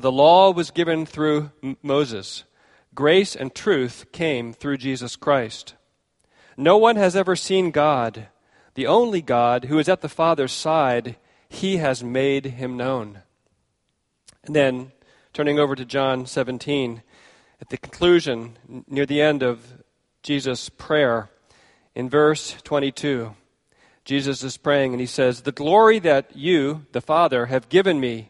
For the law was given through Moses, grace and truth came through Jesus Christ. No one has ever seen God, the only God who is at the Father's side, he has made him known. And then, turning over to John 17, at the conclusion, near the end of Jesus' prayer, in verse 22, Jesus is praying and he says, The glory that you, the Father, have given me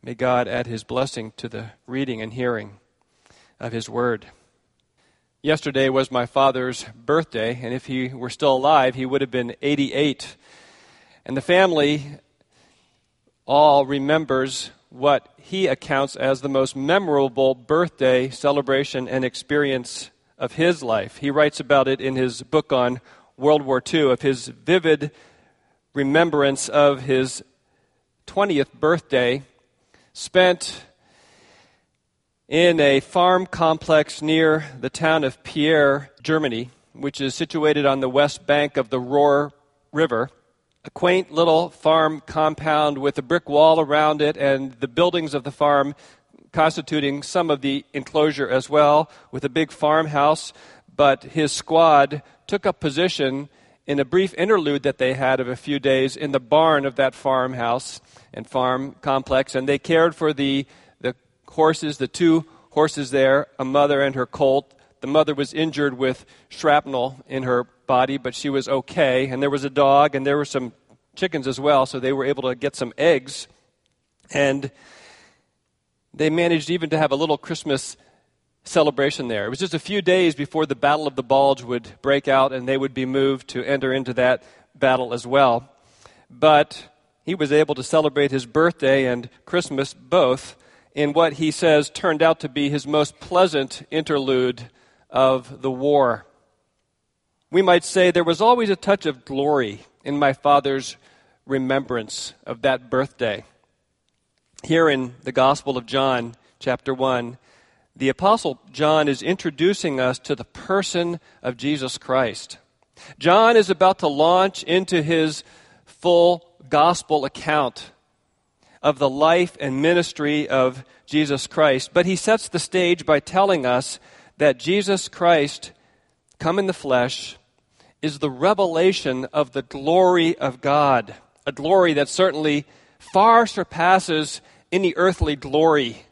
May God add his blessing to the reading and hearing of his word. Yesterday was my father's birthday, and if he were still alive, he would have been 88. And the family all remembers what he accounts as the most memorable birthday celebration and experience of his life. He writes about it in his book on World War II, of his vivid remembrance of his 20th birthday spent in a farm complex near the town of Pierre, Germany, which is situated on the west bank of the Ruhr River. A quaint little farm compound with a brick wall around it and the buildings of the farm constituting some of the enclosure as well, with a big farmhouse. But his squad took up position in a brief interlude that they had of a few days in the barn of that farmhouse and farm complex, and they cared for the, the horses, the two horses there, a mother and her colt. The mother was injured with shrapnel in her body, but she was okay. And there was a dog, and there were some chickens as well, so they were able to get some eggs. And they managed even to have a little Christmas celebration there. It was just a few days before the Battle of the Bulge would break out and they would be moved to enter into that battle as well. But he was able to celebrate his birthday and Christmas both in what he says turned out to be his most pleasant interlude of the war. We might say there was always a touch of glory in my father's remembrance of that birthday. Here in the Gospel of John, chapter 1, the Apostle John is introducing us to the person of Jesus Christ. John is about to launch into his full gospel account of the life and ministry of Jesus Christ, but he sets the stage by telling us that Jesus Christ, come in the flesh, is the revelation of the glory of God, a glory that certainly far surpasses any earthly glory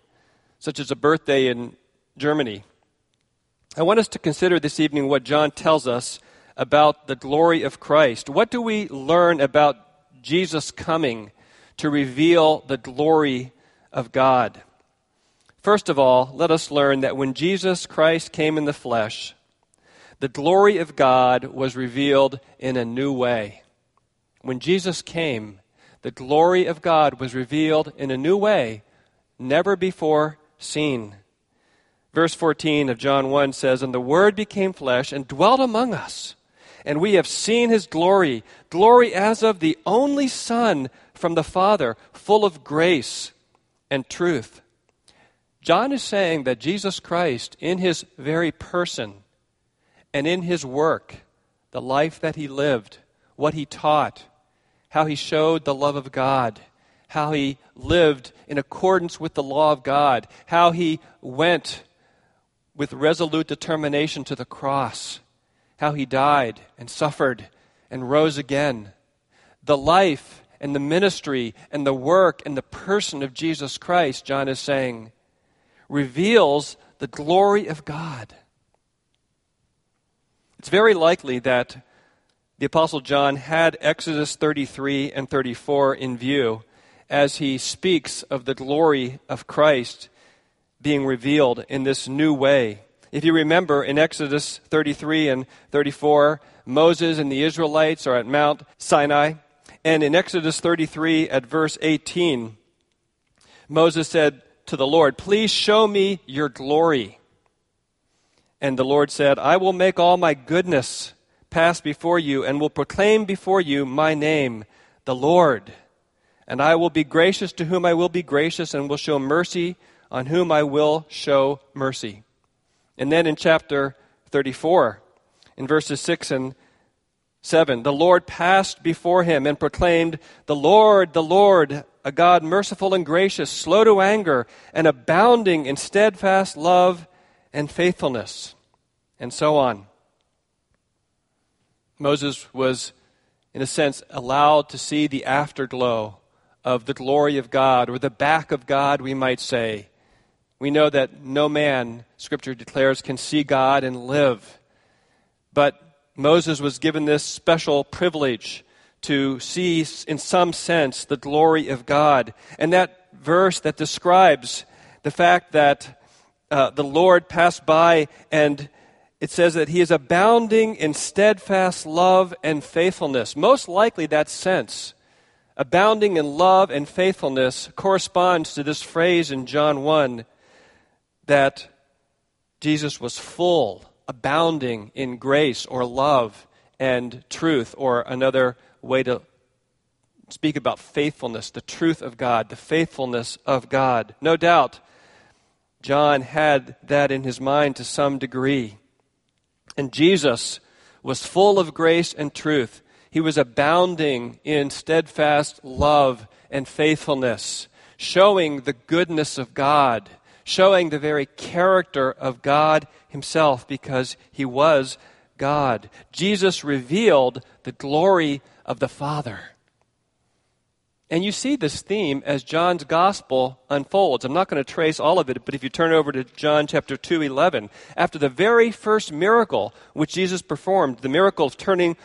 such as a birthday in Germany. I want us to consider this evening what John tells us about the glory of Christ. What do we learn about Jesus coming to reveal the glory of God? First of all, let us learn that when Jesus Christ came in the flesh, the glory of God was revealed in a new way. When Jesus came, the glory of God was revealed in a new way, never before seen. Verse 14 of John 1 says, And the Word became flesh and dwelt among us, and we have seen his glory, glory as of the only Son from the Father, full of grace and truth. John is saying that Jesus Christ, in his very person and in his work, the life that he lived, what he taught, how he showed the love of God, how he lived in accordance with the law of God, how he went with resolute determination to the cross, how he died and suffered and rose again. The life and the ministry and the work and the person of Jesus Christ, John is saying, reveals the glory of God. It's very likely that the Apostle John had Exodus 33 and 34 in view as he speaks of the glory of Christ being revealed in this new way. If you remember in Exodus 33 and 34, Moses and the Israelites are at Mount Sinai. And in Exodus 33 at verse 18, Moses said to the Lord, Please show me your glory. And the Lord said, I will make all my goodness pass before you and will proclaim before you my name, the Lord. And I will be gracious to whom I will be gracious and will show mercy on whom I will show mercy. And then in chapter 34, in verses 6 and 7, the Lord passed before him and proclaimed, The Lord, the Lord, a God merciful and gracious, slow to anger, and abounding in steadfast love and faithfulness, and so on. Moses was, in a sense, allowed to see the afterglow of the glory of God, or the back of God, we might say. We know that no man, Scripture declares, can see God and live. But Moses was given this special privilege to see, in some sense, the glory of God. And that verse that describes the fact that uh, the Lord passed by and it says that he is abounding in steadfast love and faithfulness. Most likely, that sense, abounding in love and faithfulness, corresponds to this phrase in John 1 that Jesus was full, abounding in grace or love and truth, or another way to speak about faithfulness, the truth of God, the faithfulness of God. No doubt, John had that in his mind to some degree. And Jesus was full of grace and truth. He was abounding in steadfast love and faithfulness, showing the goodness of God, showing the very character of God Himself because He was God. Jesus revealed the glory of the Father. And you see this theme as John's gospel unfolds. I'm not going to trace all of it, but if you turn over to John chapter 2, 11, after the very first miracle which Jesus performed, the miracle of turning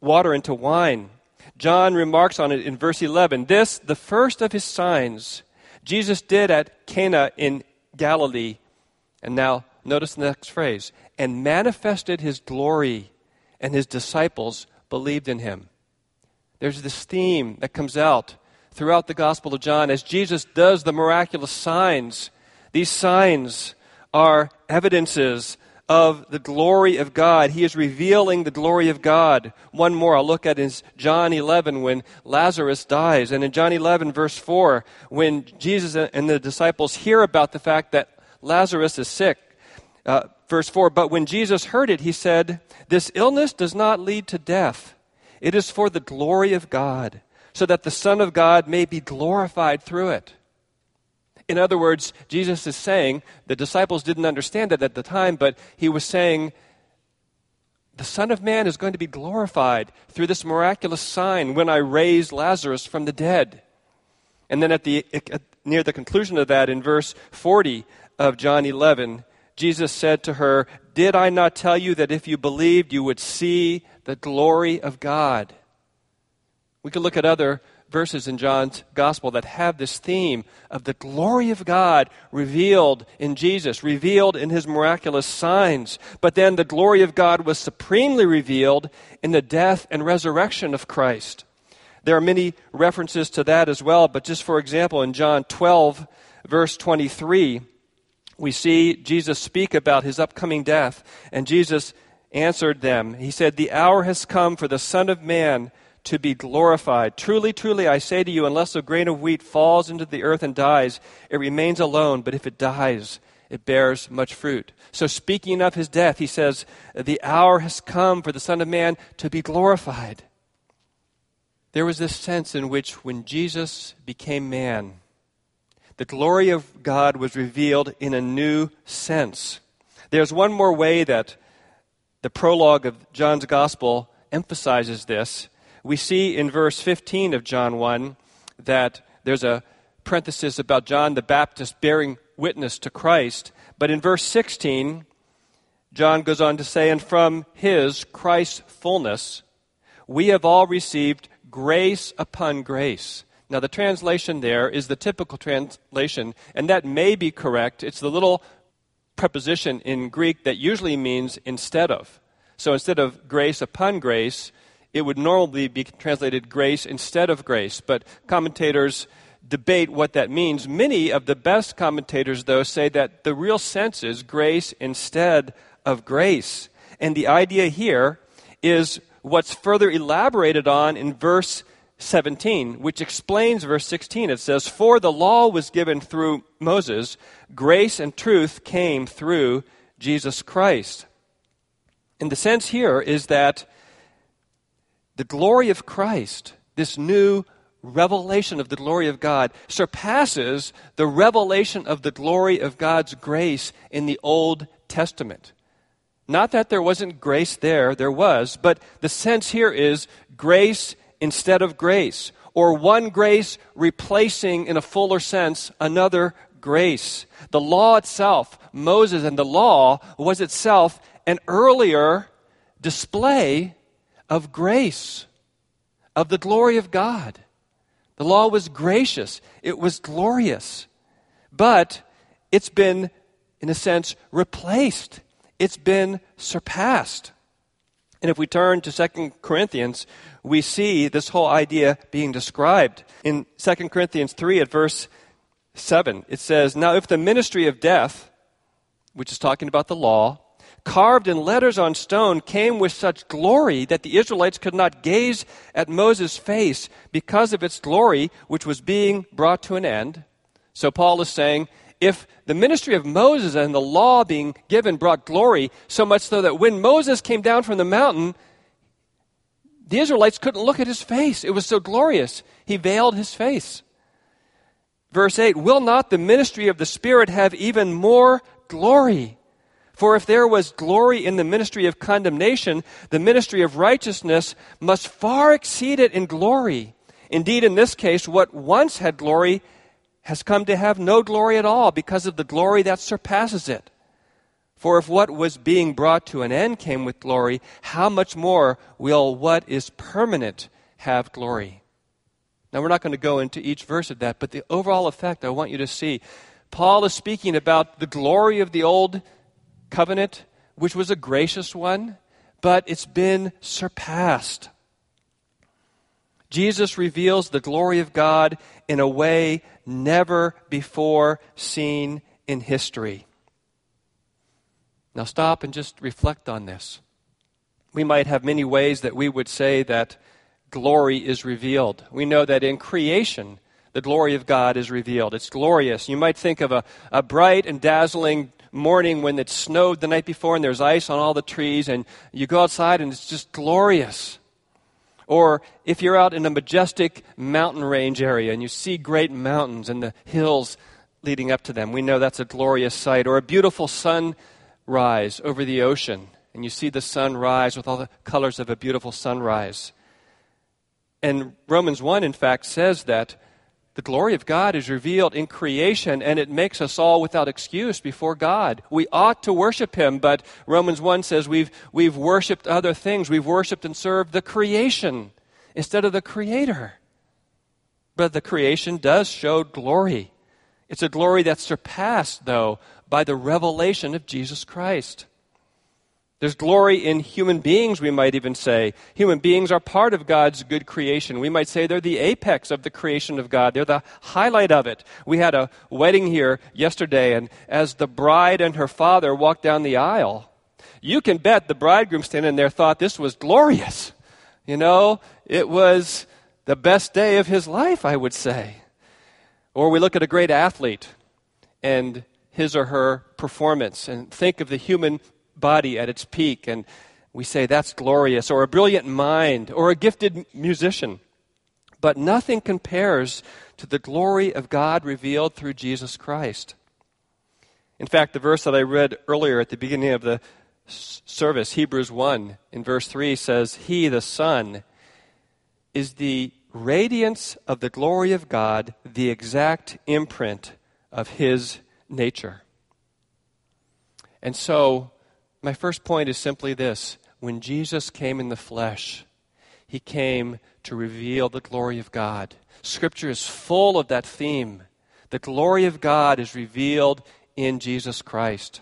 water into wine, John remarks on it in verse 11. This, the first of his signs, Jesus did at Cana in Galilee. And now, notice the next phrase and manifested his glory, and his disciples believed in him. There's this theme that comes out throughout the Gospel of John as Jesus does the miraculous signs. These signs are evidences of the glory of God. He is revealing the glory of God. One more I'll look at is John 11 when Lazarus dies. And in John 11, verse 4, when Jesus and the disciples hear about the fact that Lazarus is sick, uh, verse 4, but when Jesus heard it, he said, This illness does not lead to death it is for the glory of God, so that the Son of God may be glorified through it. In other words, Jesus is saying, the disciples didn't understand it at the time, but he was saying, the Son of Man is going to be glorified through this miraculous sign when I raise Lazarus from the dead. And then at the, near the conclusion of that, in verse 40 of John 11, Jesus said to her, Did I not tell you that if you believed, you would see the glory of God. We could look at other verses in John's gospel that have this theme of the glory of God revealed in Jesus, revealed in his miraculous signs. But then the glory of God was supremely revealed in the death and resurrection of Christ. There are many references to that as well, but just for example, in John 12, verse 23, we see Jesus speak about his upcoming death, and Jesus answered them. He said, The hour has come for the Son of Man to be glorified. Truly, truly, I say to you, unless a grain of wheat falls into the earth and dies, it remains alone, but if it dies, it bears much fruit. So, speaking of his death, he says, The hour has come for the Son of Man to be glorified. There was this sense in which when Jesus became man, the glory of God was revealed in a new sense. There's one more way that the prologue of John's Gospel emphasizes this. We see in verse 15 of John 1 that there's a parenthesis about John the Baptist bearing witness to Christ. But in verse 16, John goes on to say, And from his, Christ's fullness, we have all received grace upon grace. Now, the translation there is the typical translation, and that may be correct. It's the little preposition in Greek that usually means instead of. So instead of grace upon grace, it would normally be translated grace instead of grace. But commentators debate what that means. Many of the best commentators, though, say that the real sense is grace instead of grace. And the idea here is what's further elaborated on in verse 17, which explains verse 16. It says, For the law was given through Moses, grace and truth came through Jesus Christ. And the sense here is that the glory of Christ, this new revelation of the glory of God, surpasses the revelation of the glory of God's grace in the Old Testament. Not that there wasn't grace there, there was, but the sense here is grace instead of grace, or one grace replacing, in a fuller sense, another grace. The law itself, Moses and the law, was itself an earlier display of grace, of the glory of God. The law was gracious, it was glorious, but it's been, in a sense, replaced, it's been surpassed. And if we turn to 2 Corinthians, we see this whole idea being described. In 2 Corinthians 3 at verse 7, it says, Now if the ministry of death, which is talking about the law, carved in letters on stone, came with such glory that the Israelites could not gaze at Moses' face because of its glory, which was being brought to an end. So Paul is saying, if the ministry of Moses and the law being given brought glory, so much so that when Moses came down from the mountain, the Israelites couldn't look at his face. It was so glorious. He veiled his face. Verse 8 Will not the ministry of the Spirit have even more glory? For if there was glory in the ministry of condemnation, the ministry of righteousness must far exceed it in glory. Indeed, in this case, what once had glory has come to have no glory at all because of the glory that surpasses it. For if what was being brought to an end came with glory, how much more will what is permanent have glory? Now, we're not going to go into each verse of that, but the overall effect I want you to see. Paul is speaking about the glory of the old covenant, which was a gracious one, but it's been surpassed. Jesus reveals the glory of God in a way never before seen in history. Now, stop and just reflect on this. We might have many ways that we would say that glory is revealed. We know that in creation, the glory of God is revealed. It's glorious. You might think of a, a bright and dazzling morning when it snowed the night before and there's ice on all the trees, and you go outside and it's just glorious. Or if you're out in a majestic mountain range area and you see great mountains and the hills leading up to them, we know that's a glorious sight. Or a beautiful sunrise over the ocean and you see the sun rise with all the colors of a beautiful sunrise. And Romans 1, in fact, says that the glory of God is revealed in creation, and it makes us all without excuse before God. We ought to worship Him, but Romans 1 says we've, we've worshiped other things. We've worshiped and served the creation instead of the Creator. But the creation does show glory. It's a glory that's surpassed, though, by the revelation of Jesus Christ. There's glory in human beings, we might even say. Human beings are part of God's good creation. We might say they're the apex of the creation of God. They're the highlight of it. We had a wedding here yesterday, and as the bride and her father walked down the aisle, you can bet the bridegroom standing there thought this was glorious. You know, it was the best day of his life, I would say. Or we look at a great athlete and his or her performance and think of the human body at its peak, and we say that's glorious, or a brilliant mind, or a gifted musician. But nothing compares to the glory of God revealed through Jesus Christ. In fact, the verse that I read earlier at the beginning of the service, Hebrews 1, in verse 3, says, He, the Son, is the radiance of the glory of God, the exact imprint of His nature. And so, my first point is simply this when Jesus came in the flesh, He came to reveal the glory of God. Scripture is full of that theme. The glory of God is revealed in Jesus Christ.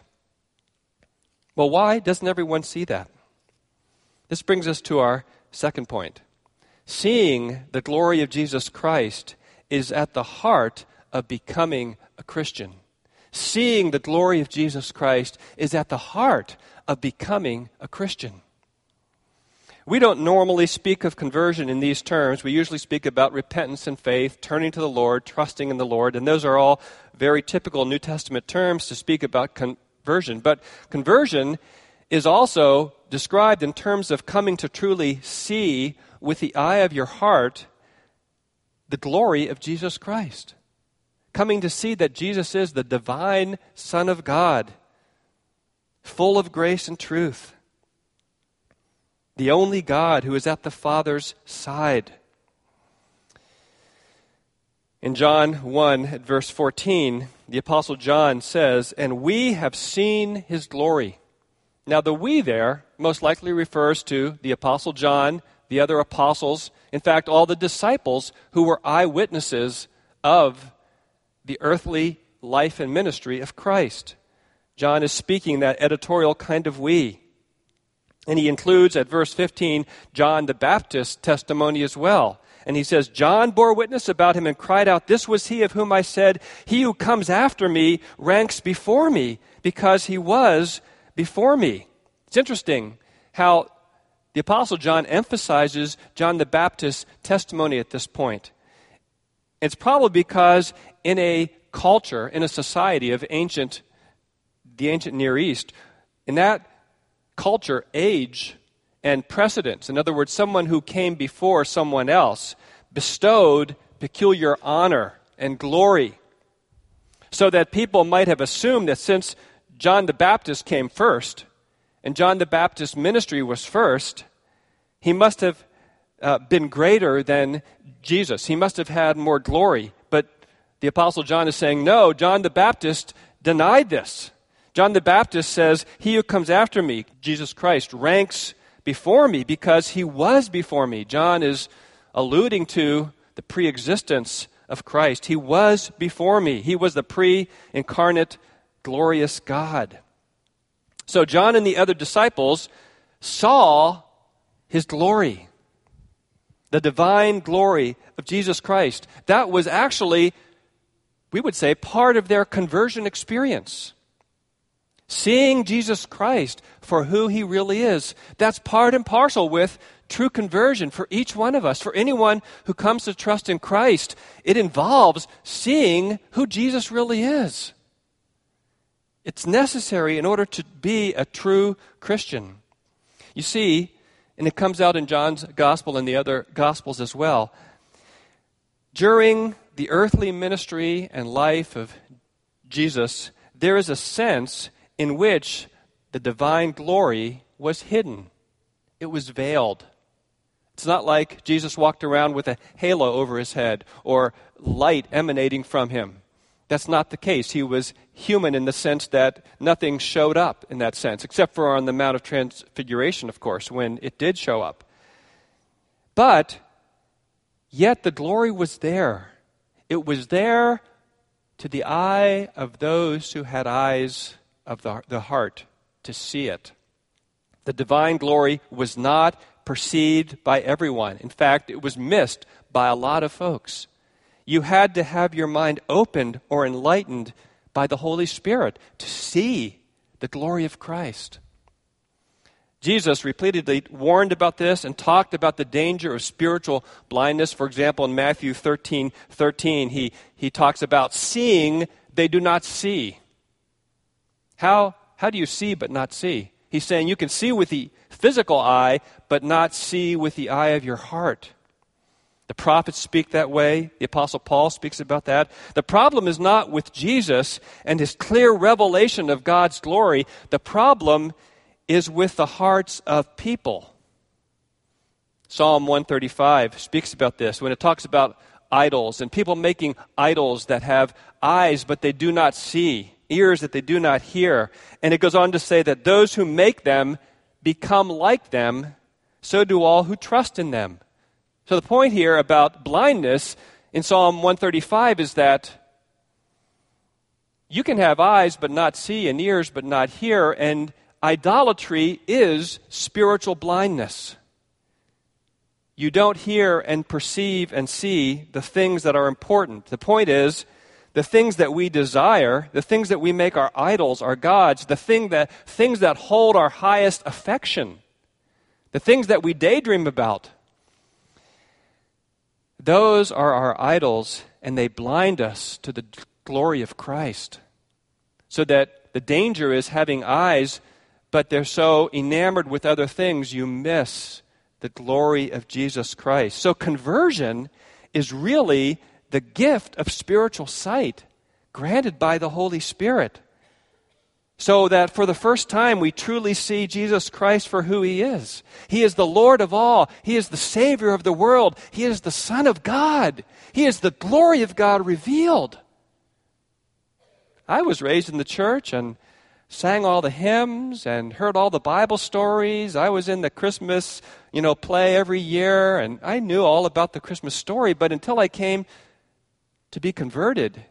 Well, why doesn't everyone see that? This brings us to our second point. Seeing the glory of Jesus Christ is at the heart of becoming a Christian. Seeing the glory of Jesus Christ is at the heart of becoming a Christian. We don't normally speak of conversion in these terms. We usually speak about repentance and faith, turning to the Lord, trusting in the Lord, and those are all very typical New Testament terms to speak about conversion. But conversion is also described in terms of coming to truly see with the eye of your heart the glory of Jesus Christ. Coming to see that Jesus is the divine Son of God, full of grace and truth the only God who is at the Father's side. In John 1, at verse 14, the Apostle John says, And we have seen his glory. Now, the we there most likely refers to the Apostle John, the other apostles, in fact, all the disciples who were eyewitnesses of the earthly life and ministry of Christ. John is speaking that editorial kind of we. And he includes at verse 15 John the Baptist's testimony as well. And he says, John bore witness about him and cried out, This was he of whom I said, He who comes after me ranks before me, because he was before me. It's interesting how the Apostle John emphasizes John the Baptist's testimony at this point. It's probably because in a culture, in a society of ancient, the ancient Near East, in that culture, age, and precedence. In other words, someone who came before someone else bestowed peculiar honor and glory so that people might have assumed that since John the Baptist came first and John the Baptist's ministry was first, he must have uh, been greater than Jesus. He must have had more glory. The Apostle John is saying, no, John the Baptist denied this. John the Baptist says, He who comes after me, Jesus Christ, ranks before me because he was before me. John is alluding to the pre existence of Christ. He was before me, he was the pre incarnate, glorious God. So John and the other disciples saw his glory, the divine glory of Jesus Christ. That was actually, we would say, part of their conversion experience. Seeing Jesus Christ for who he really is. That's part and parcel with true conversion for each one of us. For anyone who comes to trust in Christ, it involves seeing who Jesus really is. It's necessary in order to be a true Christian. You see, and it comes out in John's gospel and the other gospels as well. During the earthly ministry and life of Jesus, there is a sense in which the divine glory was hidden, it was veiled. It's not like Jesus walked around with a halo over his head or light emanating from him. That's not the case. He was human in the sense that nothing showed up in that sense, except for on the Mount of Transfiguration, of course, when it did show up. But yet the glory was there. It was there to the eye of those who had eyes of the, the heart to see it. The divine glory was not perceived by everyone. In fact, it was missed by a lot of folks. You had to have your mind opened or enlightened by the Holy Spirit to see the glory of Christ. Jesus repeatedly warned about this and talked about the danger of spiritual blindness. For example, in Matthew 13 13, he, he talks about seeing they do not see. How, how do you see but not see? He's saying you can see with the physical eye, but not see with the eye of your heart. The prophets speak that way. The Apostle Paul speaks about that. The problem is not with Jesus and his clear revelation of God's glory. The problem is with the hearts of people. Psalm 135 speaks about this when it talks about idols and people making idols that have eyes but they do not see, ears that they do not hear. And it goes on to say that those who make them become like them, so do all who trust in them. So the point here about blindness in Psalm 135 is that you can have eyes but not see and ears but not hear, and idolatry is spiritual blindness. You don't hear and perceive and see the things that are important. The point is, the things that we desire, the things that we make our idols, our gods, the thing that, things that hold our highest affection, the things that we daydream about, those are our idols, and they blind us to the glory of Christ. So that the danger is having eyes, but they're so enamored with other things, you miss the glory of Jesus Christ. So conversion is really the gift of spiritual sight granted by the Holy Spirit so that for the first time we truly see Jesus Christ for who he is. He is the Lord of all. He is the Savior of the world. He is the Son of God. He is the glory of God revealed. I was raised in the church and sang all the hymns and heard all the Bible stories. I was in the Christmas, you know, play every year and I knew all about the Christmas story, but until I came to be converted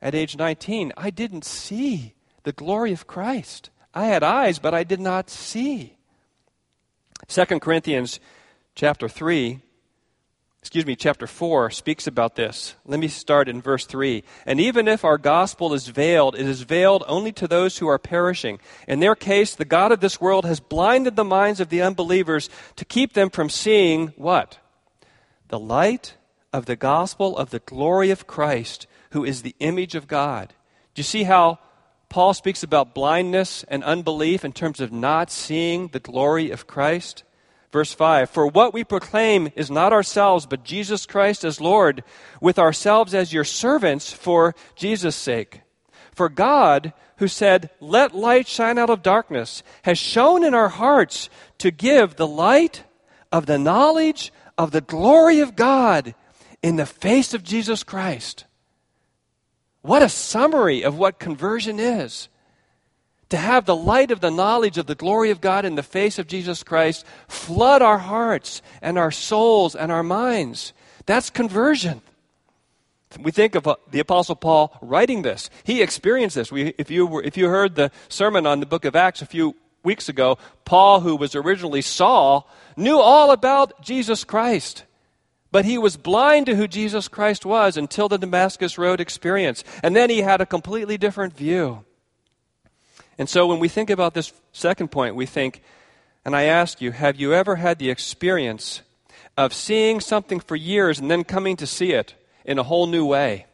at age 19, I didn't see the glory of Christ. I had eyes, but I did not see. 2 Corinthians chapter 3, excuse me, chapter 4 speaks about this. Let me start in verse 3. And even if our gospel is veiled, it is veiled only to those who are perishing. In their case, the God of this world has blinded the minds of the unbelievers to keep them from seeing what? The light of the gospel of the glory of Christ, who is the image of God. Do you see how Paul speaks about blindness and unbelief in terms of not seeing the glory of Christ. Verse 5 For what we proclaim is not ourselves, but Jesus Christ as Lord, with ourselves as your servants for Jesus' sake. For God, who said, Let light shine out of darkness, has shone in our hearts to give the light of the knowledge of the glory of God in the face of Jesus Christ. What a summary of what conversion is. To have the light of the knowledge of the glory of God in the face of Jesus Christ flood our hearts and our souls and our minds. That's conversion. We think of uh, the Apostle Paul writing this. He experienced this. We, if, you were, if you heard the sermon on the book of Acts a few weeks ago, Paul, who was originally Saul, knew all about Jesus Christ. But he was blind to who Jesus Christ was until the Damascus Road experience. And then he had a completely different view. And so when we think about this second point, we think, and I ask you, have you ever had the experience of seeing something for years and then coming to see it in a whole new way?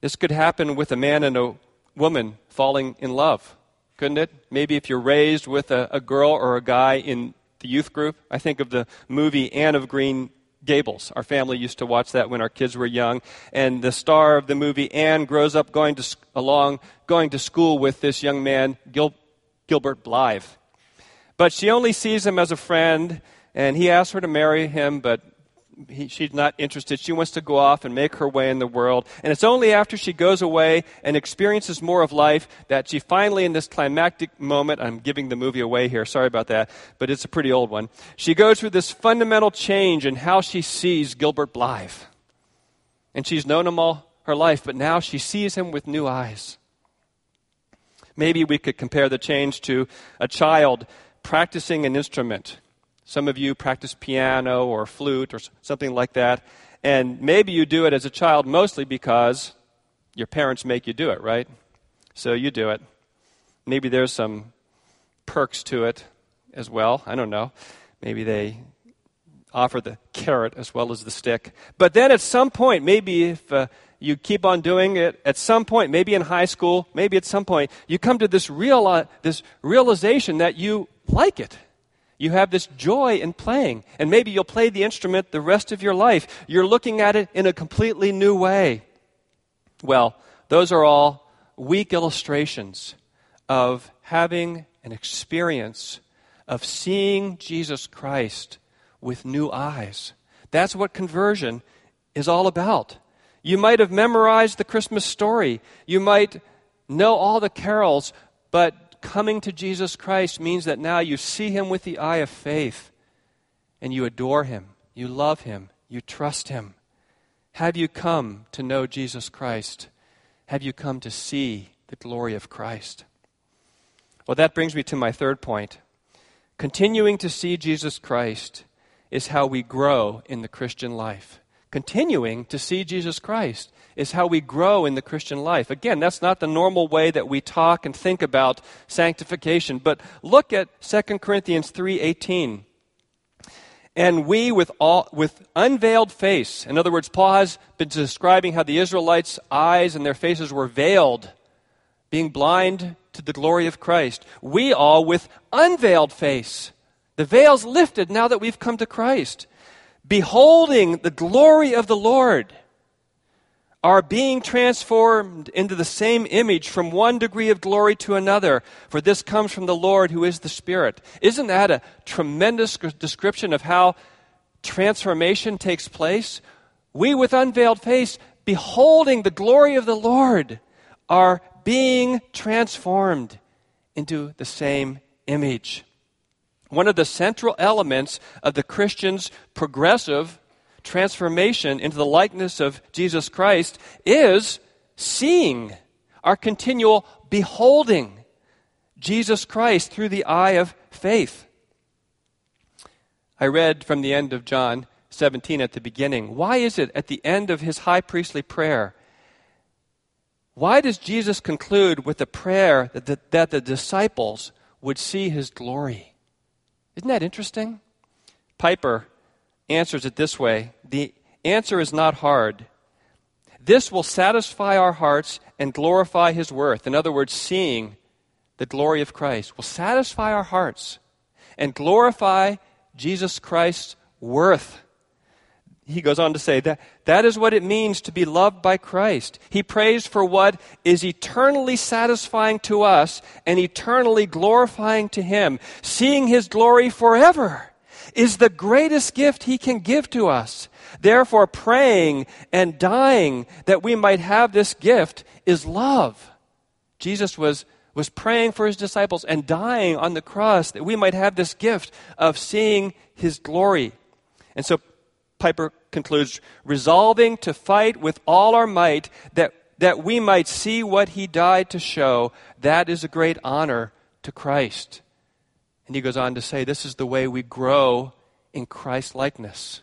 This could happen with a man and a woman falling in love, couldn't it? Maybe if you're raised with a, a girl or a guy in the youth group. I think of the movie Anne of Green Gables. Our family used to watch that when our kids were young. And the star of the movie, Anne, grows up going to, along, going to school with this young man, Gil, Gilbert Blythe. But she only sees him as a friend, and he asks her to marry him, but he, she's not interested. She wants to go off and make her way in the world. And it's only after she goes away and experiences more of life that she finally, in this climactic moment, I'm giving the movie away here, sorry about that, but it's a pretty old one. She goes through this fundamental change in how she sees Gilbert Blythe. And she's known him all her life, but now she sees him with new eyes. Maybe we could compare the change to a child practicing an instrument some of you practice piano or flute or something like that. And maybe you do it as a child mostly because your parents make you do it, right? So you do it. Maybe there's some perks to it as well. I don't know. Maybe they offer the carrot as well as the stick. But then at some point, maybe if uh, you keep on doing it, at some point, maybe in high school, maybe at some point, you come to this, real, uh, this realization that you like it You have this joy in playing, and maybe you'll play the instrument the rest of your life. You're looking at it in a completely new way. Well, those are all weak illustrations of having an experience of seeing Jesus Christ with new eyes. That's what conversion is all about. You might have memorized the Christmas story. You might know all the carols, but coming to Jesus Christ means that now you see him with the eye of faith and you adore him, you love him, you trust him. Have you come to know Jesus Christ? Have you come to see the glory of Christ? Well, that brings me to my third point. Continuing to see Jesus Christ is how we grow in the Christian life. Continuing to see Jesus Christ is how we grow in the Christian life. Again, that's not the normal way that we talk and think about sanctification, but look at 2 Corinthians 3:18. And we with all with unveiled face. In other words, Paul has been describing how the Israelites' eyes and their faces were veiled, being blind to the glory of Christ. We all with unveiled face. The veil's lifted now that we've come to Christ, beholding the glory of the Lord are being transformed into the same image from one degree of glory to another, for this comes from the Lord who is the Spirit. Isn't that a tremendous description of how transformation takes place? We, with unveiled face, beholding the glory of the Lord, are being transformed into the same image. One of the central elements of the Christian's progressive transformation into the likeness of Jesus Christ is seeing, our continual beholding Jesus Christ through the eye of faith. I read from the end of John 17 at the beginning. Why is it at the end of his high priestly prayer? Why does Jesus conclude with a prayer that the, that the disciples would see his glory? Isn't that interesting? Piper answers it this way The answer is not hard. This will satisfy our hearts and glorify His worth. In other words, seeing the glory of Christ will satisfy our hearts and glorify Jesus Christ's worth. He goes on to say that that is what it means to be loved by Christ. He prays for what is eternally satisfying to us and eternally glorifying to Him, seeing His glory forever is the greatest gift he can give to us. Therefore, praying and dying that we might have this gift is love. Jesus was, was praying for his disciples and dying on the cross that we might have this gift of seeing his glory. And so Piper concludes resolving to fight with all our might that, that we might see what he died to show, that is a great honor to Christ. And he goes on to say, This is the way we grow in Christ likeness,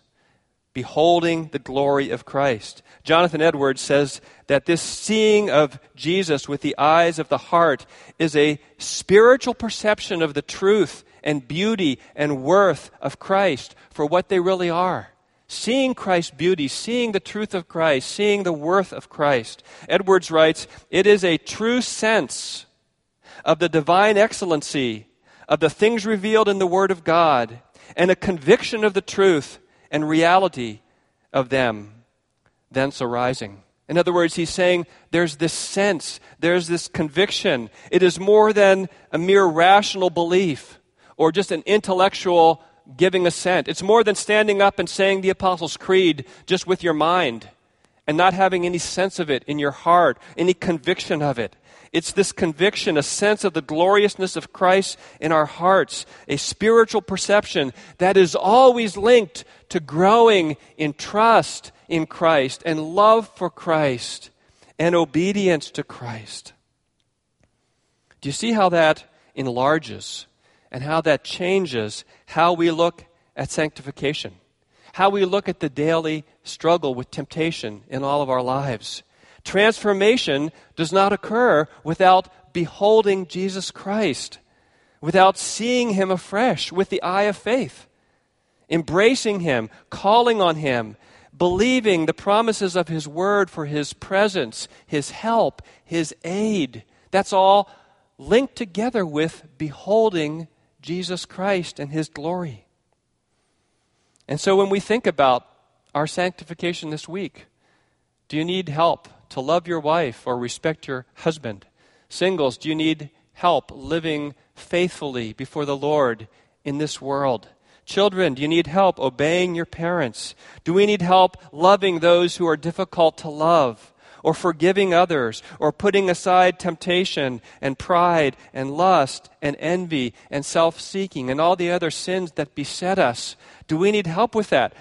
beholding the glory of Christ. Jonathan Edwards says that this seeing of Jesus with the eyes of the heart is a spiritual perception of the truth and beauty and worth of Christ for what they really are. Seeing Christ's beauty, seeing the truth of Christ, seeing the worth of Christ. Edwards writes, It is a true sense of the divine excellency of the things revealed in the Word of God and a conviction of the truth and reality of them thence arising. In other words, he's saying there's this sense, there's this conviction. It is more than a mere rational belief or just an intellectual giving assent. It's more than standing up and saying the Apostles' Creed just with your mind and not having any sense of it in your heart, any conviction of it. It's this conviction, a sense of the gloriousness of Christ in our hearts, a spiritual perception that is always linked to growing in trust in Christ and love for Christ and obedience to Christ. Do you see how that enlarges and how that changes how we look at sanctification? How we look at the daily struggle with temptation in all of our lives? Transformation does not occur without beholding Jesus Christ, without seeing him afresh with the eye of faith, embracing him, calling on him, believing the promises of his word for his presence, his help, his aid. That's all linked together with beholding Jesus Christ and his glory. And so when we think about our sanctification this week, do you need help to love your wife or respect your husband? Singles, do you need help living faithfully before the Lord in this world? Children, do you need help obeying your parents? Do we need help loving those who are difficult to love? Or forgiving others? Or putting aside temptation and pride and lust and envy and self seeking and all the other sins that beset us? Do we need help with that?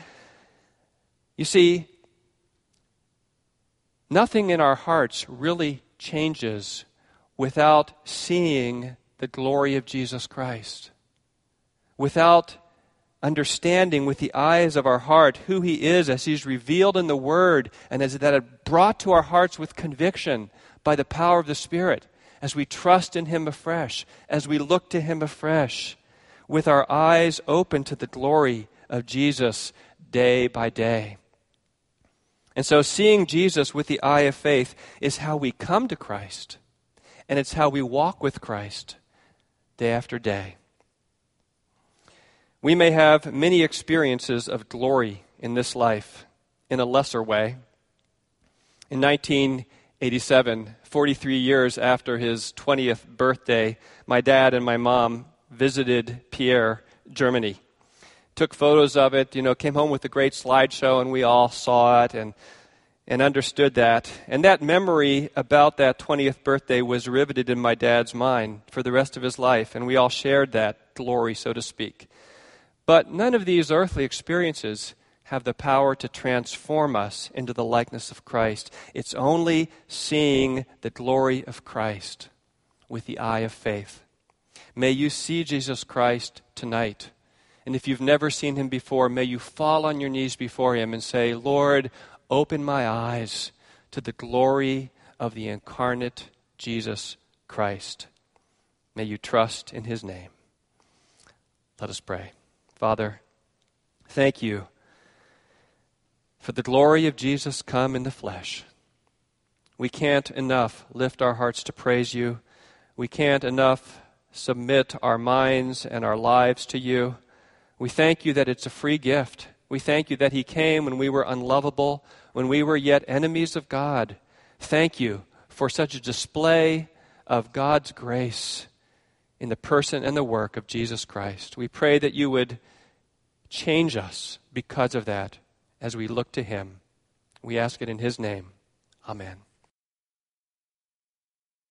You see, nothing in our hearts really changes without seeing the glory of Jesus Christ, without understanding with the eyes of our heart who He is as He's revealed in the Word and as that brought to our hearts with conviction by the power of the Spirit, as we trust in Him afresh, as we look to Him afresh, with our eyes open to the glory of Jesus day by day. And so, seeing Jesus with the eye of faith is how we come to Christ, and it's how we walk with Christ day after day. We may have many experiences of glory in this life in a lesser way. In 1987, 43 years after his 20th birthday, my dad and my mom visited Pierre, Germany. Took photos of it, you know, came home with a great slideshow, and we all saw it and, and understood that. And that memory about that 20th birthday was riveted in my dad's mind for the rest of his life, and we all shared that glory, so to speak. But none of these earthly experiences have the power to transform us into the likeness of Christ. It's only seeing the glory of Christ with the eye of faith. May you see Jesus Christ tonight. And if you've never seen him before, may you fall on your knees before him and say, Lord, open my eyes to the glory of the incarnate Jesus Christ. May you trust in his name. Let us pray. Father, thank you for the glory of Jesus come in the flesh. We can't enough lift our hearts to praise you. We can't enough submit our minds and our lives to you. We thank you that it's a free gift. We thank you that He came when we were unlovable, when we were yet enemies of God. Thank you for such a display of God's grace in the person and the work of Jesus Christ. We pray that you would change us because of that as we look to him. We ask it in his name. Amen.